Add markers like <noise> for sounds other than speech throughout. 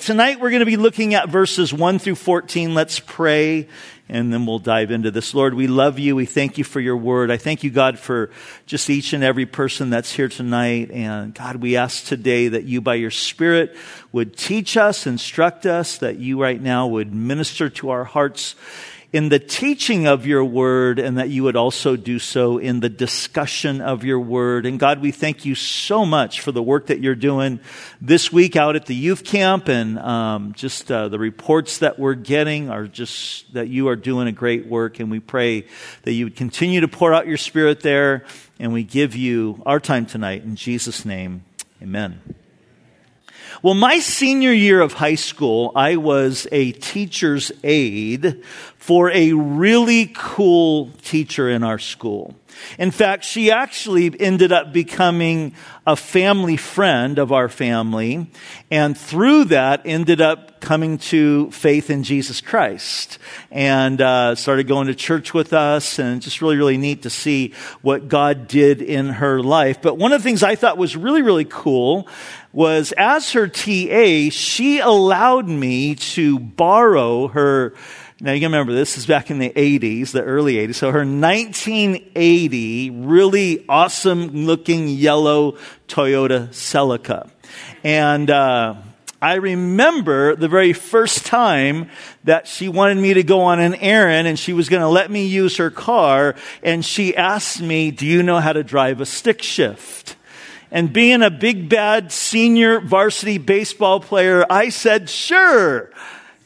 Tonight we're going to be looking at verses 1 through 14. Let's pray and then we'll dive into this. Lord, we love you. We thank you for your word. I thank you, God, for just each and every person that's here tonight. And God, we ask today that you, by your Spirit, would teach us, instruct us, that you right now would minister to our hearts in the teaching of your word and that you would also do so in the discussion of your word. And God, we thank you so much for the work that you're doing this week out at the youth camp and um, just uh, the reports that we're getting are just that you are doing a great work. And we pray that you would continue to pour out your spirit there. And we give you our time tonight in Jesus' name. Amen. Well, my senior year of high school, I was a teacher's aide for a really cool teacher in our school. In fact, she actually ended up becoming a family friend of our family, and through that ended up coming to faith in Jesus Christ, and uh, started going to church with us, and just really, really neat to see what God did in her life. But one of the things I thought was really, really cool was as her TA, she allowed me to borrow her now you can remember this is back in the 80s, the early 80s. So her 1980 really awesome looking yellow Toyota Celica. And, uh, I remember the very first time that she wanted me to go on an errand and she was going to let me use her car and she asked me, do you know how to drive a stick shift? And being a big bad senior varsity baseball player, I said, sure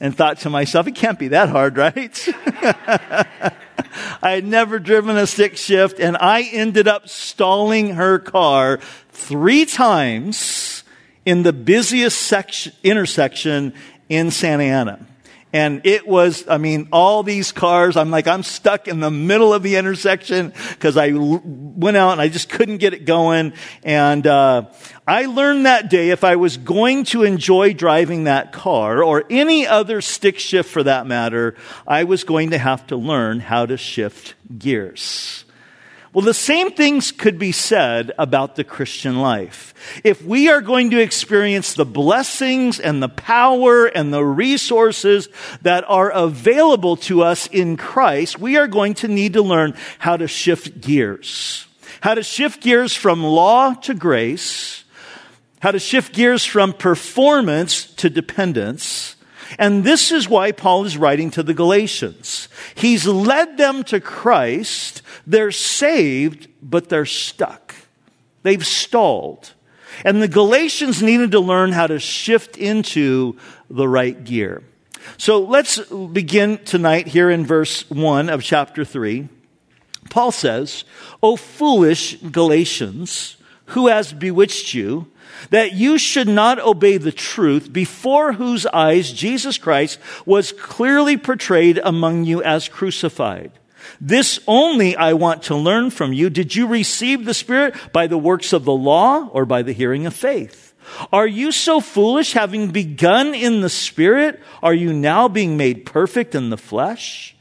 and thought to myself, it can't be that hard, right? <laughs> I had never driven a stick shift and I ended up stalling her car three times in the busiest section, intersection in Santa Ana. And it was, I mean, all these cars, I'm like, I'm stuck in the middle of the intersection because I l- went out and I just couldn't get it going. And, uh, I learned that day if I was going to enjoy driving that car or any other stick shift for that matter, I was going to have to learn how to shift gears. Well, the same things could be said about the Christian life. If we are going to experience the blessings and the power and the resources that are available to us in Christ, we are going to need to learn how to shift gears. How to shift gears from law to grace. How to shift gears from performance to dependence and this is why Paul is writing to the Galatians. He's led them to Christ. They're saved, but they're stuck. They've stalled. And the Galatians needed to learn how to shift into the right gear. So let's begin tonight here in verse 1 of chapter 3. Paul says, O foolish Galatians, who has bewitched you? That you should not obey the truth before whose eyes Jesus Christ was clearly portrayed among you as crucified. This only I want to learn from you. Did you receive the Spirit by the works of the law or by the hearing of faith? Are you so foolish, having begun in the Spirit? Are you now being made perfect in the flesh?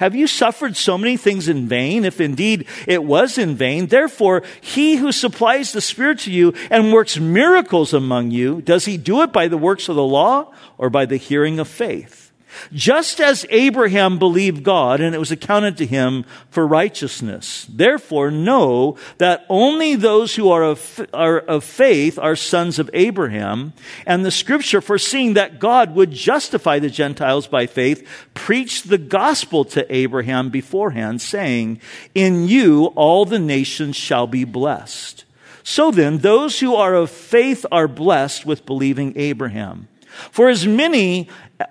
Have you suffered so many things in vain, if indeed it was in vain? Therefore, he who supplies the Spirit to you and works miracles among you, does he do it by the works of the law or by the hearing of faith? Just as Abraham believed God and it was accounted to him for righteousness. Therefore, know that only those who are of, are of faith are sons of Abraham. And the scripture foreseeing that God would justify the Gentiles by faith preached the gospel to Abraham beforehand saying, in you all the nations shall be blessed. So then, those who are of faith are blessed with believing Abraham. For as many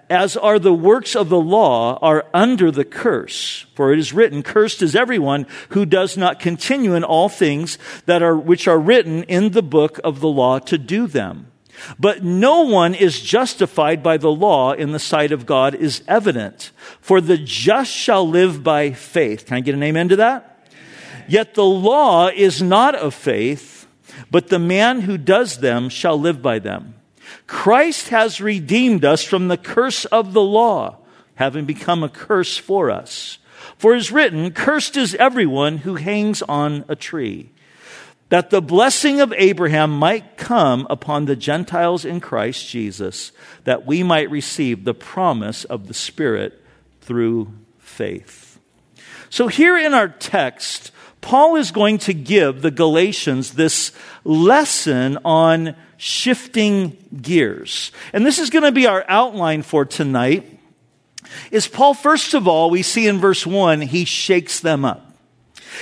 as are the works of the law are under the curse. For it is written, cursed is everyone who does not continue in all things that are, which are written in the book of the law to do them. But no one is justified by the law in the sight of God is evident. For the just shall live by faith. Can I get an amen to that? Yet the law is not of faith, but the man who does them shall live by them. Christ has redeemed us from the curse of the law, having become a curse for us. For it is written, Cursed is everyone who hangs on a tree, that the blessing of Abraham might come upon the Gentiles in Christ Jesus, that we might receive the promise of the Spirit through faith. So here in our text, Paul is going to give the Galatians this lesson on shifting gears. And this is going to be our outline for tonight. Is Paul, first of all, we see in verse 1, he shakes them up.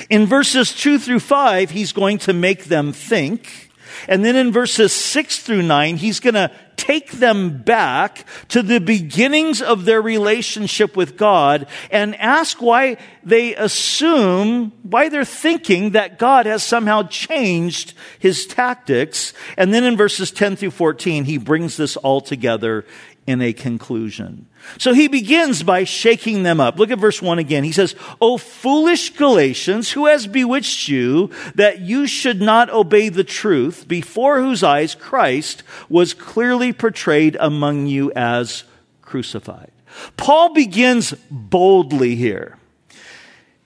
In verses 2 through 5, he's going to make them think. And then in verses 6 through 9, he's going to take them back to the beginnings of their relationship with God and ask why they assume, why they're thinking that God has somehow changed his tactics. And then in verses 10 through 14, he brings this all together in a conclusion. So he begins by shaking them up. Look at verse 1 again. He says, O foolish Galatians, who has bewitched you that you should not obey the truth, before whose eyes Christ was clearly portrayed among you as crucified? Paul begins boldly here.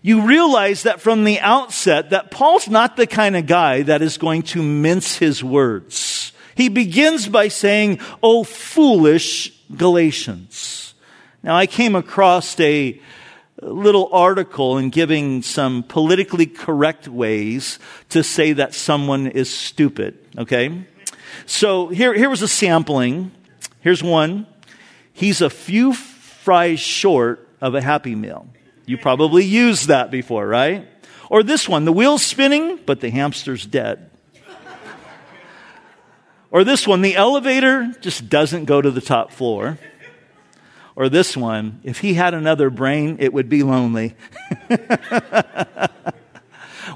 You realize that from the outset that Paul's not the kind of guy that is going to mince his words. He begins by saying, Oh, foolish Galatians. Now, I came across a little article in giving some politically correct ways to say that someone is stupid, okay? So here, here was a sampling. Here's one. He's a few fries short of a Happy Meal. You probably used that before, right? Or this one, the wheel's spinning, but the hamster's dead. Or this one, the elevator just doesn't go to the top floor. Or this one, if he had another brain, it would be lonely. <laughs>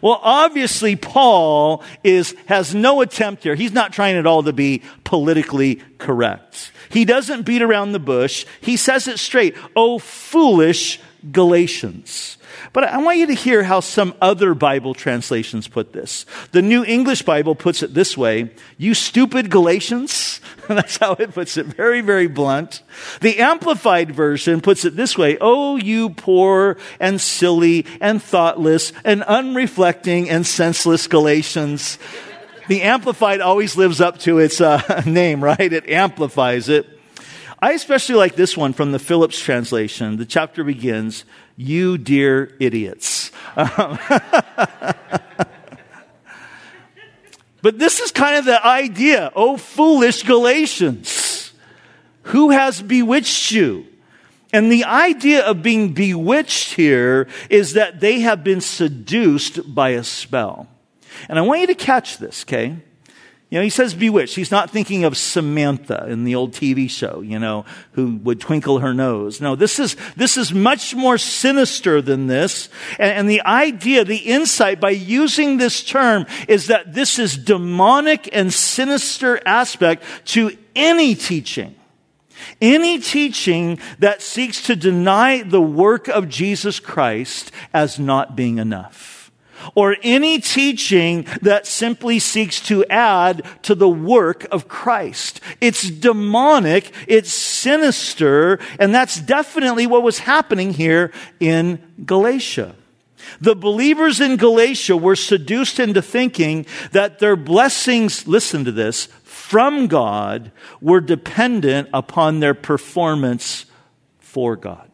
well, obviously, Paul is, has no attempt here. He's not trying at all to be politically correct. He doesn't beat around the bush. He says it straight. Oh, foolish Galatians. But I want you to hear how some other Bible translations put this. The New English Bible puts it this way You stupid Galatians. <laughs> That's how it puts it. Very, very blunt. The Amplified Version puts it this way Oh, you poor and silly and thoughtless and unreflecting and senseless Galatians. The Amplified always lives up to its uh, <laughs> name, right? It amplifies it. I especially like this one from the Phillips translation. The chapter begins, You dear idiots. Um, <laughs> but this is kind of the idea. Oh, foolish Galatians. Who has bewitched you? And the idea of being bewitched here is that they have been seduced by a spell. And I want you to catch this, okay? Know, he says bewitched. He's not thinking of Samantha in the old TV show, you know, who would twinkle her nose. No, this is, this is much more sinister than this. And, and the idea, the insight by using this term is that this is demonic and sinister aspect to any teaching. Any teaching that seeks to deny the work of Jesus Christ as not being enough or any teaching that simply seeks to add to the work of Christ. It's demonic, it's sinister, and that's definitely what was happening here in Galatia. The believers in Galatia were seduced into thinking that their blessings, listen to this, from God were dependent upon their performance for God.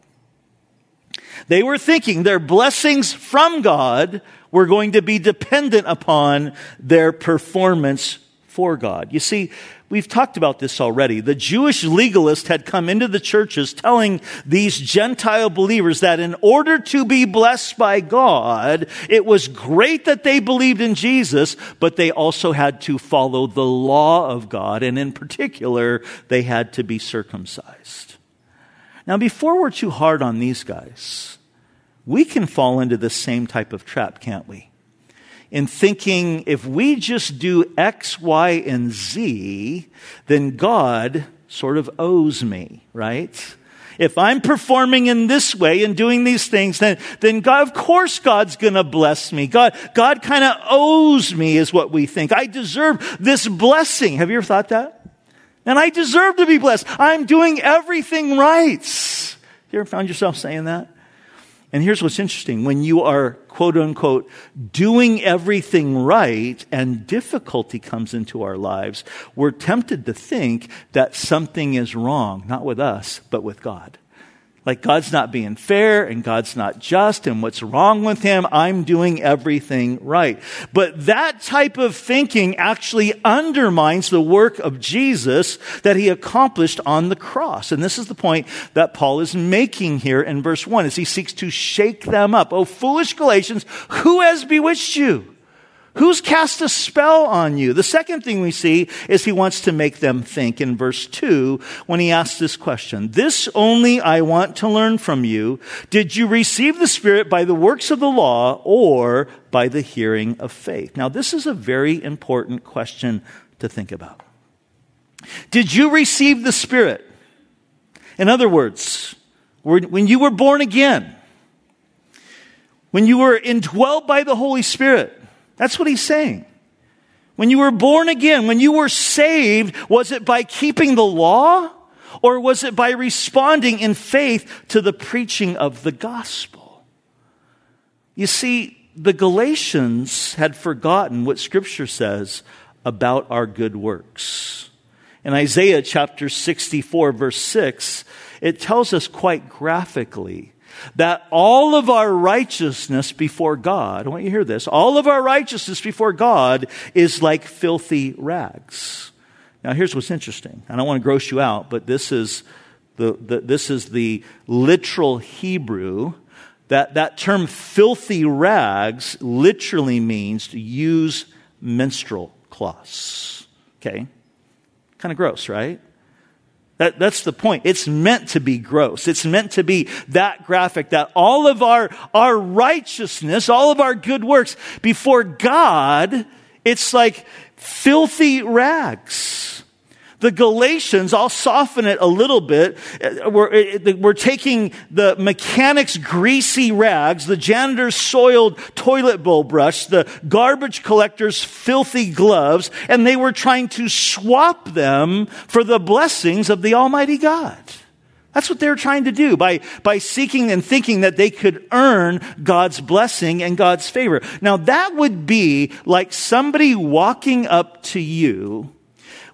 They were thinking their blessings from God were going to be dependent upon their performance for God. You see, we've talked about this already. The Jewish legalist had come into the churches telling these Gentile believers that in order to be blessed by God, it was great that they believed in Jesus, but they also had to follow the law of God, and in particular, they had to be circumcised. Now, before we're too hard on these guys, we can fall into the same type of trap, can't we? In thinking if we just do X, Y, and Z, then God sort of owes me, right? If I'm performing in this way and doing these things, then, then God, of course God's gonna bless me. God, God kind of owes me is what we think. I deserve this blessing. Have you ever thought that? And I deserve to be blessed. I'm doing everything right. You ever found yourself saying that? And here's what's interesting. When you are, quote unquote, doing everything right and difficulty comes into our lives, we're tempted to think that something is wrong, not with us, but with God. Like God's not being fair and God's not just and what's wrong with him? I'm doing everything right. But that type of thinking actually undermines the work of Jesus that he accomplished on the cross. And this is the point that Paul is making here in verse 1 as he seeks to shake them up. Oh, foolish Galatians, who has bewitched you? Who's cast a spell on you? The second thing we see is he wants to make them think in verse 2 when he asks this question. This only I want to learn from you. Did you receive the Spirit by the works of the law or by the hearing of faith? Now, this is a very important question to think about. Did you receive the Spirit? In other words, when you were born again, when you were indwelled by the Holy Spirit, that's what he's saying. When you were born again, when you were saved, was it by keeping the law or was it by responding in faith to the preaching of the gospel? You see, the Galatians had forgotten what scripture says about our good works. In Isaiah chapter 64 verse 6, it tells us quite graphically that all of our righteousness before God, I want you to hear this, all of our righteousness before God is like filthy rags. Now here's what's interesting. I don't want to gross you out, but this is the, the this is the literal Hebrew. That, that term filthy rags literally means to use menstrual cloths. Okay? Kind of gross, right? That, that's the point. It's meant to be gross. It's meant to be that graphic that all of our, our righteousness, all of our good works before God, it's like filthy rags the Galatians, I'll soften it a little bit. Uh, we're, we're, taking the mechanic's greasy rags, the janitor's soiled toilet bowl brush, the garbage collector's filthy gloves, and they were trying to swap them for the blessings of the Almighty God. That's what they were trying to do by, by seeking and thinking that they could earn God's blessing and God's favor. Now that would be like somebody walking up to you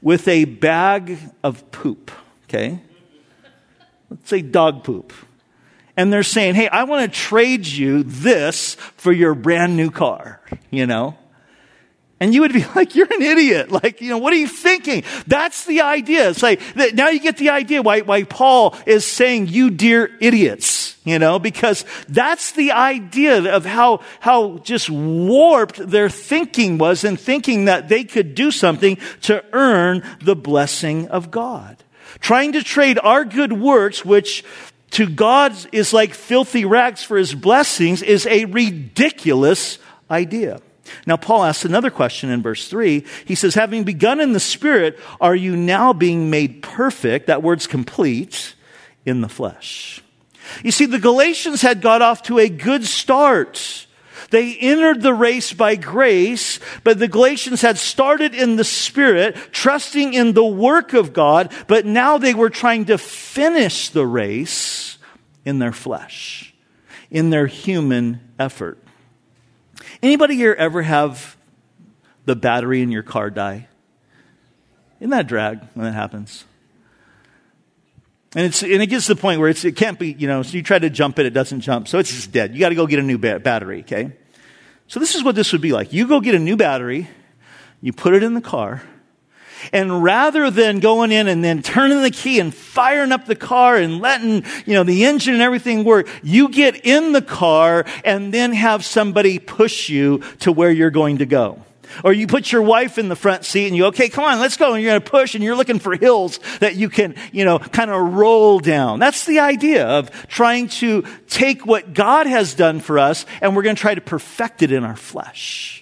with a bag of poop, okay? Let's say dog poop. And they're saying, hey, I want to trade you this for your brand new car, you know? And you would be <laughs> like, you're an idiot. Like, you know, what are you thinking? That's the idea. It's like, now you get the idea why, why Paul is saying, you dear idiots, you know, because that's the idea of how, how just warped their thinking was in thinking that they could do something to earn the blessing of God. Trying to trade our good works, which to God is like filthy rags for his blessings, is a ridiculous idea. Now, Paul asks another question in verse 3. He says, Having begun in the Spirit, are you now being made perfect? That word's complete in the flesh. You see, the Galatians had got off to a good start. They entered the race by grace, but the Galatians had started in the Spirit, trusting in the work of God, but now they were trying to finish the race in their flesh, in their human effort. Anybody here ever have the battery in your car die? Isn't that drag when that happens? And, it's, and it gets to the point where it can't be, you know, so you try to jump it, it doesn't jump. So it's just dead. You got to go get a new ba- battery, okay? So this is what this would be like. You go get a new battery, you put it in the car, and rather than going in and then turning the key and firing up the car and letting, you know, the engine and everything work, you get in the car and then have somebody push you to where you're going to go. Or you put your wife in the front seat and you, okay, come on, let's go. And you're going to push and you're looking for hills that you can, you know, kind of roll down. That's the idea of trying to take what God has done for us and we're going to try to perfect it in our flesh.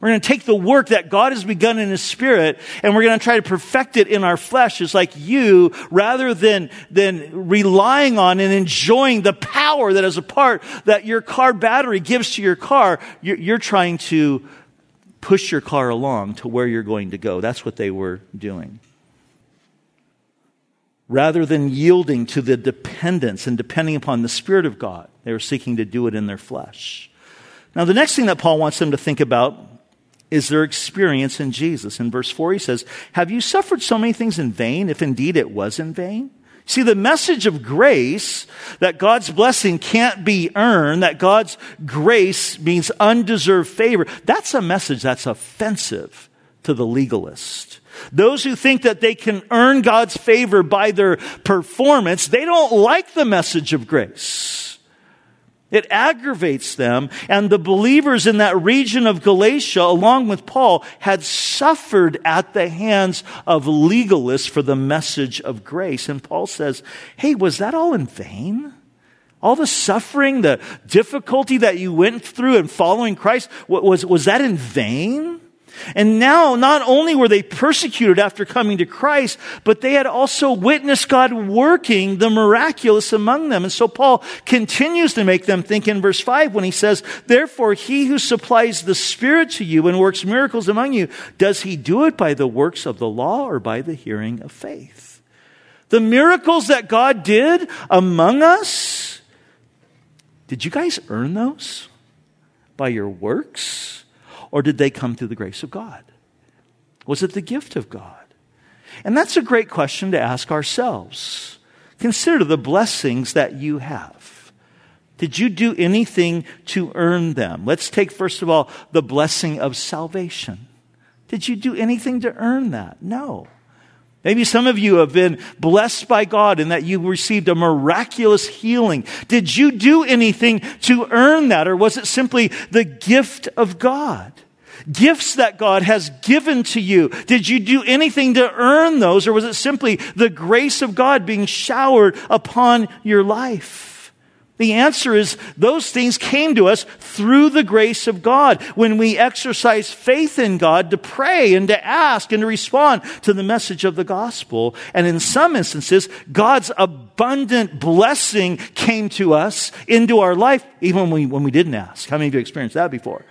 We're going to take the work that God has begun in His Spirit and we're going to try to perfect it in our flesh. It's like you, rather than, than relying on and enjoying the power that is a part that your car battery gives to your car, you're, you're trying to push your car along to where you're going to go. That's what they were doing. Rather than yielding to the dependence and depending upon the Spirit of God They were seeking to do it in their flesh. Now, the next thing that Paul wants them to think about is their experience in Jesus. In verse 4, he says, Have you suffered so many things in vain, if indeed it was in vain? See, the message of grace, that God's blessing can't be earned, that God's grace means undeserved favor, that's a message that's offensive to the legalist. Those who think that they can earn God's favor by their performance, they don't like the message of grace. It aggravates them. And the believers in that region of Galatia, along with Paul, had suffered at the hands of legalists for the message of grace. And Paul says, Hey, was that all in vain? All the suffering, the difficulty that you went through in following Christ, was, was that in vain? And now, not only were they persecuted after coming to Christ, but they had also witnessed God working the miraculous among them. And so Paul continues to make them think in verse 5 when he says, Therefore, he who supplies the Spirit to you and works miracles among you, does he do it by the works of the law or by the hearing of faith? The miracles that God did among us, did you guys earn those by your works? Or did they come through the grace of God? Was it the gift of God? And that's a great question to ask ourselves. Consider the blessings that you have. Did you do anything to earn them? Let's take, first of all, the blessing of salvation. Did you do anything to earn that? No. Maybe some of you have been blessed by God in that you received a miraculous healing. Did you do anything to earn that, or was it simply the gift of God? Gifts that God has given to you. Did you do anything to earn those, or was it simply the grace of God being showered upon your life? The answer is those things came to us through the grace of God when we exercise faith in God to pray and to ask and to respond to the message of the gospel. And in some instances, God's abundant blessing came to us into our life even when we, when we didn't ask. How many of you experienced that before?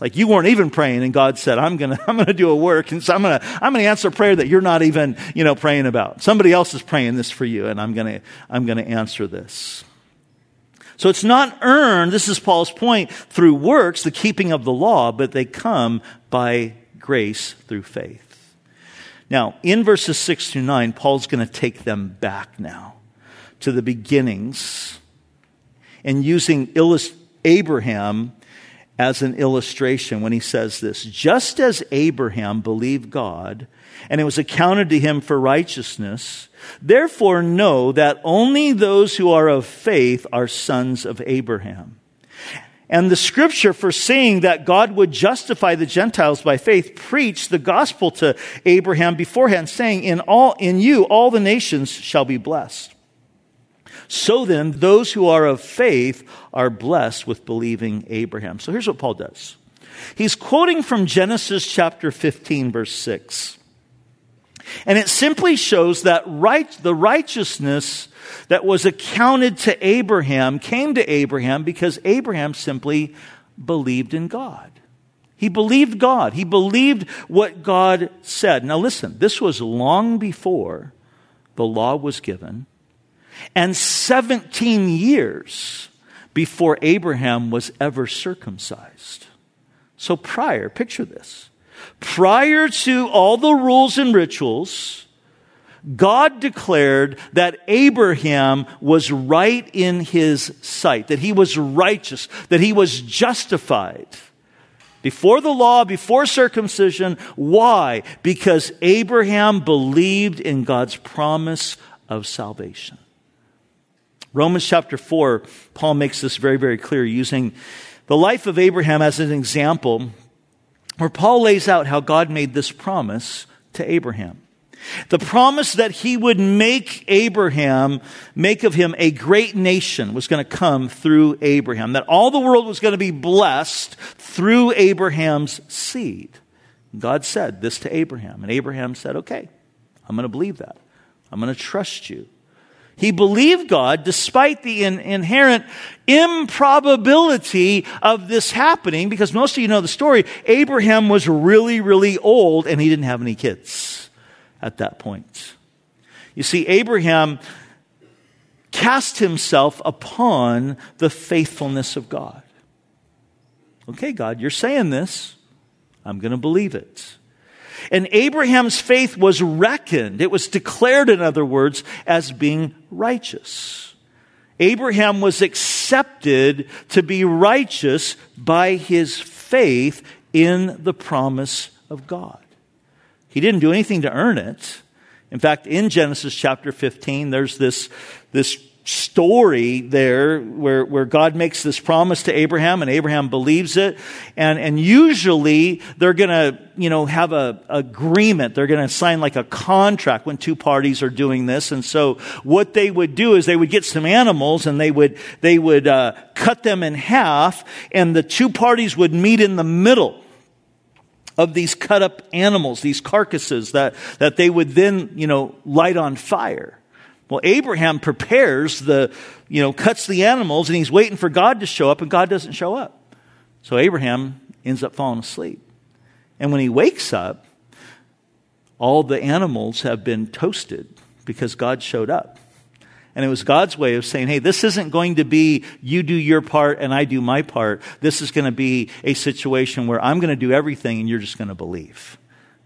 Like you weren't even praying and God said, I'm gonna, <laughs> I'm gonna do a work and so I'm gonna, I'm gonna answer a prayer that you're not even, you know, praying about. Somebody else is praying this for you and I'm gonna, I'm gonna answer this. So it's not earned, this is Paul's point, through works, the keeping of the law, but they come by grace through faith. Now, in verses 6 to 9, Paul's going to take them back now to the beginnings and using Abraham as an illustration when he says this Just as Abraham believed God, and it was accounted to him for righteousness, Therefore, know that only those who are of faith are sons of Abraham. And the scripture foreseeing that God would justify the Gentiles by faith preached the gospel to Abraham beforehand, saying, In all, in you, all the nations shall be blessed. So then, those who are of faith are blessed with believing Abraham. So here's what Paul does. He's quoting from Genesis chapter 15, verse 6. And it simply shows that right, the righteousness that was accounted to Abraham came to Abraham because Abraham simply believed in God. He believed God. He believed what God said. Now listen, this was long before the law was given and 17 years before Abraham was ever circumcised. So prior, picture this prior to all the rules and rituals, God declared that Abraham was right in his sight, that he was righteous, that he was justified. Before the law, before circumcision. Why? Because Abraham believed in God's promise of salvation. Romans chapter 4, Paul makes this very, very clear using the life of Abraham as an example where Paul lays out how God made this promise to Abraham. The promise that he would make Abraham, make of him a great nation was going to come through Abraham. That all the world was going to be blessed through Abraham's seed. God said this to Abraham. And Abraham said, okay, I'm going to believe that. I'm going to trust you. He believed God despite the in, inherent improbability of this happening because most of you know the story. Abraham was really, really old and he didn't have any kids at that point. You see, Abraham cast himself upon the faithfulness of God. Okay, God, you're saying this. I'm going to believe it. And Abraham's faith was reckoned, it was declared, in other words, as being righteous. Abraham was accepted to be righteous by his faith in the promise of God. He didn't do anything to earn it. In fact, in Genesis chapter 15, there's this, this story there where, where God makes this promise to Abraham and Abraham believes it. And, and usually they're going to, you know, have a agreement. They're going to sign like a contract when two parties are doing this. And so what they would do is they would get some animals and they would, they would, uh, cut them in half and the two parties would meet in the middle of these cut up animals, these carcasses that, that they would then, you know, light on fire. Well, Abraham prepares the, you know, cuts the animals and he's waiting for God to show up and God doesn't show up. So Abraham ends up falling asleep. And when he wakes up, all the animals have been toasted because God showed up. And it was God's way of saying, hey, this isn't going to be you do your part and I do my part. This is going to be a situation where I'm going to do everything and you're just going to believe.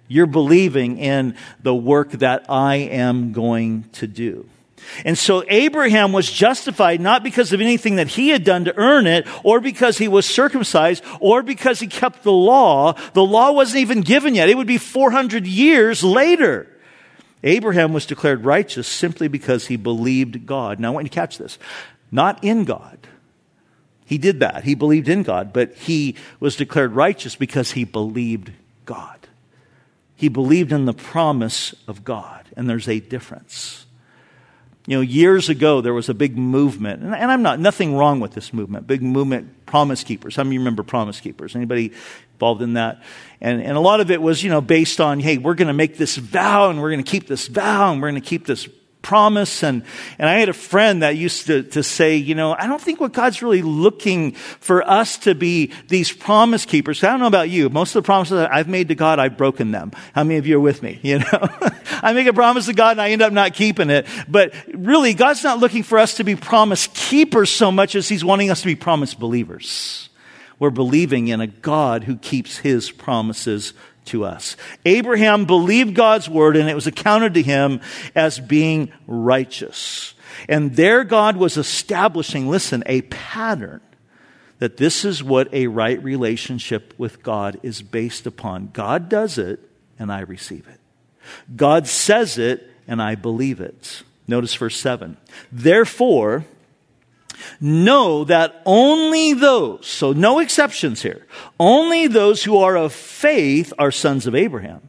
You're believing in the work that I am going to do. And so Abraham was justified not because of anything that he had done to earn it, or because he was circumcised, or because he kept the law. The law wasn't even given yet. It would be 400 years later. Abraham was declared righteous simply because he believed God. Now I want you to catch this. Not in God. He did that. He believed in God, but he was declared righteous because he believed God. He believed in the promise of God, and there's a difference. You know, years ago, there was a big movement, and, I'm not, nothing wrong with this movement, big movement, Promise Keepers. How many of you remember Promise Keepers? Anybody involved in that? And, and a lot of it was, you know, based on, hey, we're going to make this vow, and we're going to keep this vow, and we're going to keep this promise. And, and I had a friend that used to, to say, you know, I don't think what God's really looking for us to be these promise keepers. I don't know about you. Most of the promises I've made to God, I've broken them. How many of you are with me? You know, <laughs> I make a promise to God and I end up not keeping it. But really, God's not looking for us to be promise keepers so much as He's wanting us to be promise believers. We're believing in a God who keeps His promises to us. Abraham believed God's word and it was accounted to him as being righteous. And there God was establishing, listen, a pattern that this is what a right relationship with God is based upon. God does it and I receive it. God says it and I believe it. Notice verse 7. Therefore, know that only those, so no exceptions here, only those who are of faith are sons of Abraham.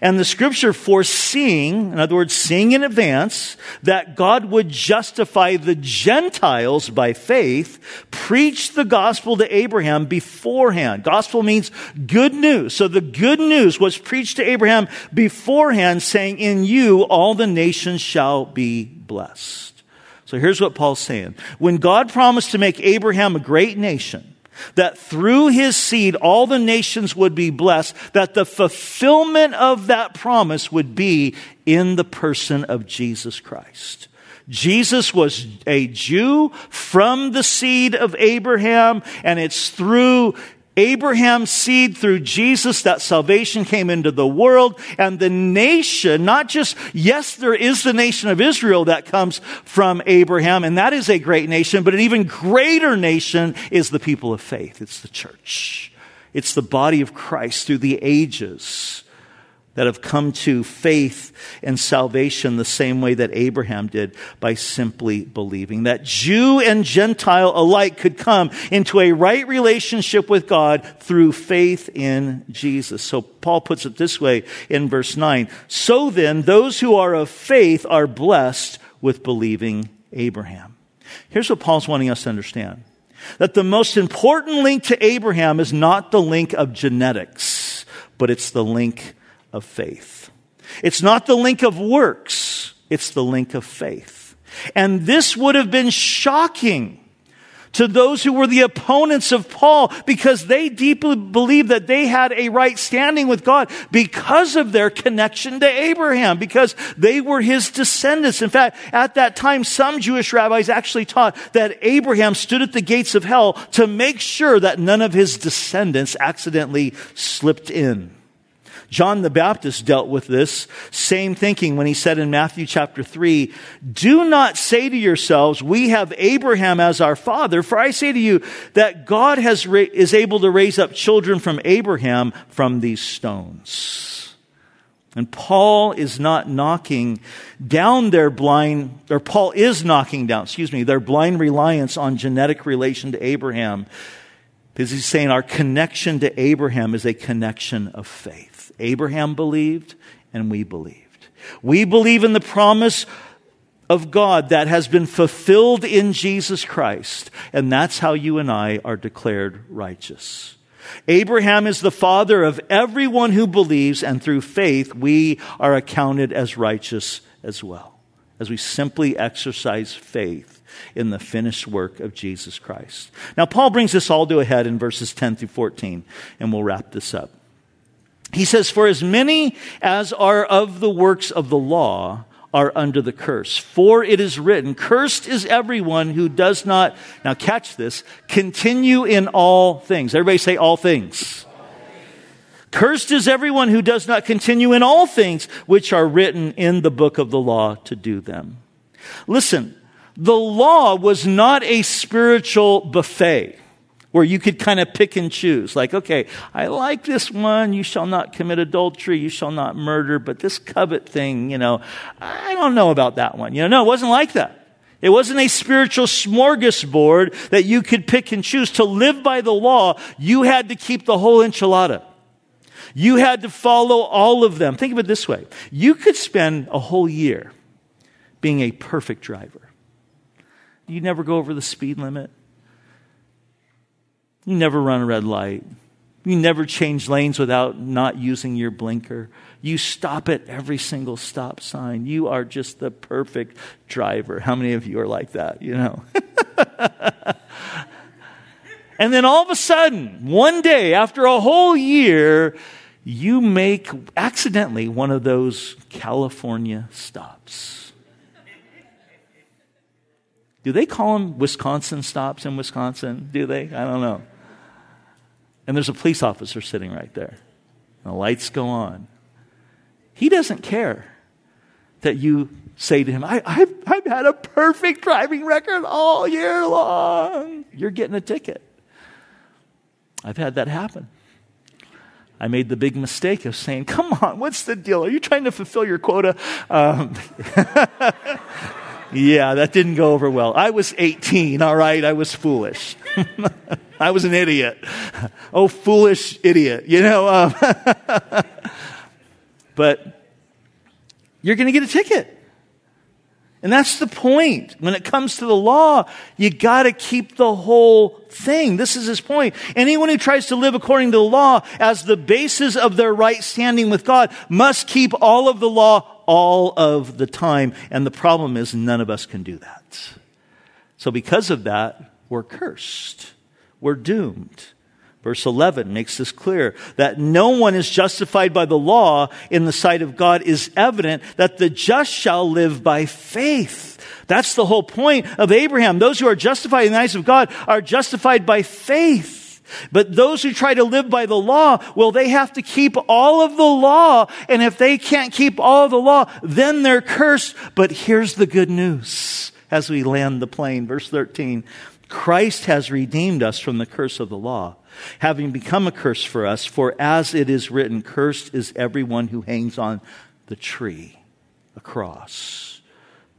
And the scripture foreseeing, in other words, seeing in advance, that God would justify the Gentiles by faith, preached the gospel to Abraham beforehand. Gospel means good news. So the good news was preached to Abraham beforehand, saying, In you all the nations shall be blessed. So here's what Paul's saying. When God promised to make Abraham a great nation, that through his seed all the nations would be blessed, that the fulfillment of that promise would be in the person of Jesus Christ. Jesus was a Jew from the seed of Abraham, and it's through Abraham's seed through Jesus that salvation came into the world and the nation, not just, yes, there is the nation of Israel that comes from Abraham and that is a great nation, but an even greater nation is the people of faith. It's the church. It's the body of Christ through the ages that have come to faith and salvation the same way that Abraham did by simply believing. That Jew and Gentile alike could come into a right relationship with God through faith in Jesus. So Paul puts it this way in verse 9. So then, those who are of faith are blessed with believing Abraham. Here's what Paul's wanting us to understand. That the most important link to Abraham is not the link of genetics, but it's the link of faith. It's not the link of works, it's the link of faith. And this would have been shocking to those who were the opponents of Paul because they deeply believed that they had a right standing with God because of their connection to Abraham, because they were his descendants. In fact, at that time, some Jewish rabbis actually taught that Abraham stood at the gates of hell to make sure that none of his descendants accidentally slipped in. John the Baptist dealt with this same thinking when he said in Matthew chapter 3, Do not say to yourselves, We have Abraham as our father, for I say to you that God has ra- is able to raise up children from Abraham from these stones. And Paul is not knocking down their blind, or Paul is knocking down, excuse me, their blind reliance on genetic relation to Abraham. Because he's saying our connection to Abraham is a connection of faith. Abraham believed, and we believed. We believe in the promise of God that has been fulfilled in Jesus Christ, and that's how you and I are declared righteous. Abraham is the father of everyone who believes, and through faith, we are accounted as righteous as well, as we simply exercise faith in the finished work of Jesus Christ. Now, Paul brings this all to a head in verses 10 through 14, and we'll wrap this up. He says, For as many as are of the works of the law are under the curse. For it is written, Cursed is everyone who does not, now catch this, continue in all things. Everybody say all things. Cursed is everyone who does not continue in all things which are written in the book of the law to do them. Listen, the law was not a spiritual buffet where you could kind of pick and choose. Like, okay, I like this one. You shall not commit adultery. You shall not murder. But this covet thing, you know, I don't know about that one. You know, no, it wasn't like that. It wasn't a spiritual smorgasbord that you could pick and choose. To live by the law, you had to keep the whole enchilada. You had to follow all of them. Think of it this way. You could spend a whole year being a perfect driver. You never go over the speed limit. You never run a red light. You never change lanes without not using your blinker. You stop at every single stop sign. You are just the perfect driver. How many of you are like that, you know? <laughs> and then all of a sudden, one day after a whole year, you make accidentally one of those California stops. Do they call them Wisconsin stops in Wisconsin? Do they? I don't know. And there's a police officer sitting right there. And The lights go on. He doesn't care that you say to him, I, have I've had a perfect driving record all year long. You're getting a ticket. I've had that happen. I made the big mistake of saying, Come on, what's the deal? Are you trying to fulfill your quota? Um, <laughs> yeah, that didn't go over well. I was 18, all right? I was foolish. <laughs> <laughs> I was an idiot. Oh, foolish idiot, you know. Um, <laughs> but you're going to get a ticket. And that's the point. When it comes to the law, you got to keep the whole thing. This is his point. Anyone who tries to live according to the law as the basis of their right standing with God must keep all of the law all of the time. And the problem is none of us can do that. So because of that, we're cursed we're doomed. Verse 11 makes this clear that no one is justified by the law in the sight of God is evident that the just shall live by faith. That's the whole point of Abraham. Those who are justified in the eyes of God are justified by faith. But those who try to live by the law, well, they have to keep all of the law. And if they can't keep all the law, then they're cursed. But here's the good news as we land the plane. Verse 13. Christ has redeemed us from the curse of the law, having become a curse for us, for as it is written, cursed is everyone who hangs on the tree, a cross.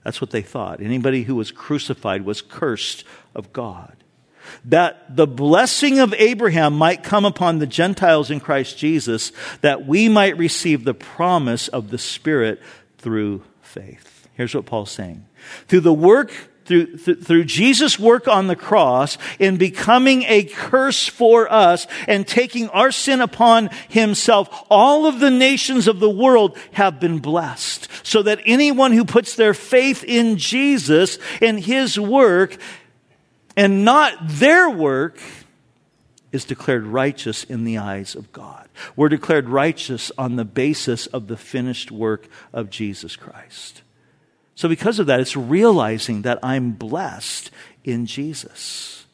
That's what they thought. Anybody who was crucified was cursed of God. That the blessing of Abraham might come upon the Gentiles in Christ Jesus, that we might receive the promise of the Spirit through faith. Here's what Paul's saying. Through the work through, th- through Jesus' work on the cross in becoming a curse for us and taking our sin upon himself, all of the nations of the world have been blessed. So that anyone who puts their faith in Jesus and his work and not their work is declared righteous in the eyes of God. We're declared righteous on the basis of the finished work of Jesus Christ. So, because of that, it's realizing that I'm blessed in Jesus.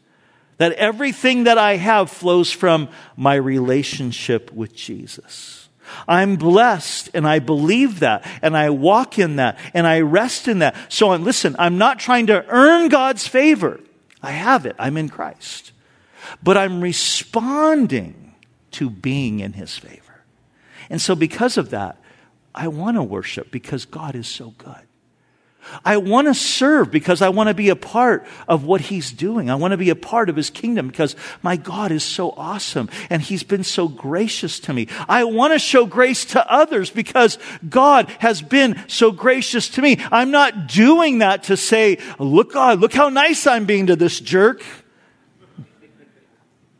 That everything that I have flows from my relationship with Jesus. I'm blessed and I believe that and I walk in that and I rest in that. So, listen, I'm not trying to earn God's favor. I have it. I'm in Christ but I'm responding to being in his favor. And so, because of that, I want to worship because God is so good. I want to serve because I want to be a part of what he's doing. I want to be a part of his kingdom because my God is so awesome and he's been so gracious to me. I want to show grace to others because God has been so gracious to me. I'm not doing that to say, look God, look how nice I'm being to this jerk.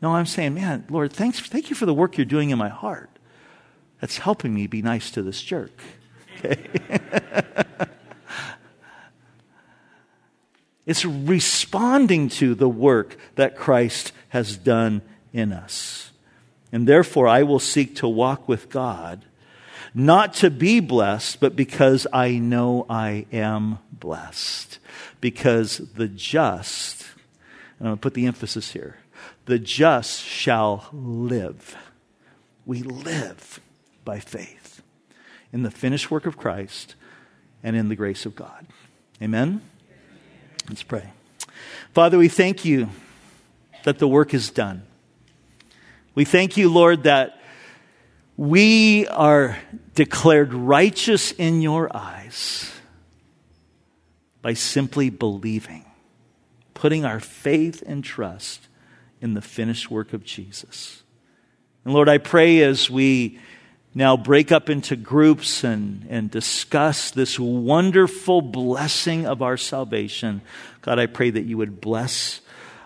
No, I'm saying, man, Lord, thanks, thank you for the work you're doing in my heart. That's helping me be nice to this jerk. <laughs> Okay? <laughs> it's responding to the work that Christ has done in us. And therefore, I will seek to walk with God, not to be blessed, but because I know I am blessed. Because the just, and I'm going to put the emphasis here the just shall live. We live by faith in the finished work of Christ and in the grace of God. Amen? Let's pray. Father, we thank you that the work is done. We thank you, Lord, that we are declared righteous in your eyes by simply believing, putting our faith and trust in the finished work of Jesus. And Lord, I pray as we now break up into groups and, and discuss this wonderful blessing of our salvation, God, I pray that you would bless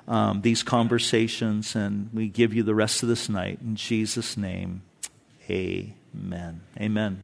um, these conversations and we give you the rest of this night. In Jesus' name, amen. Amen.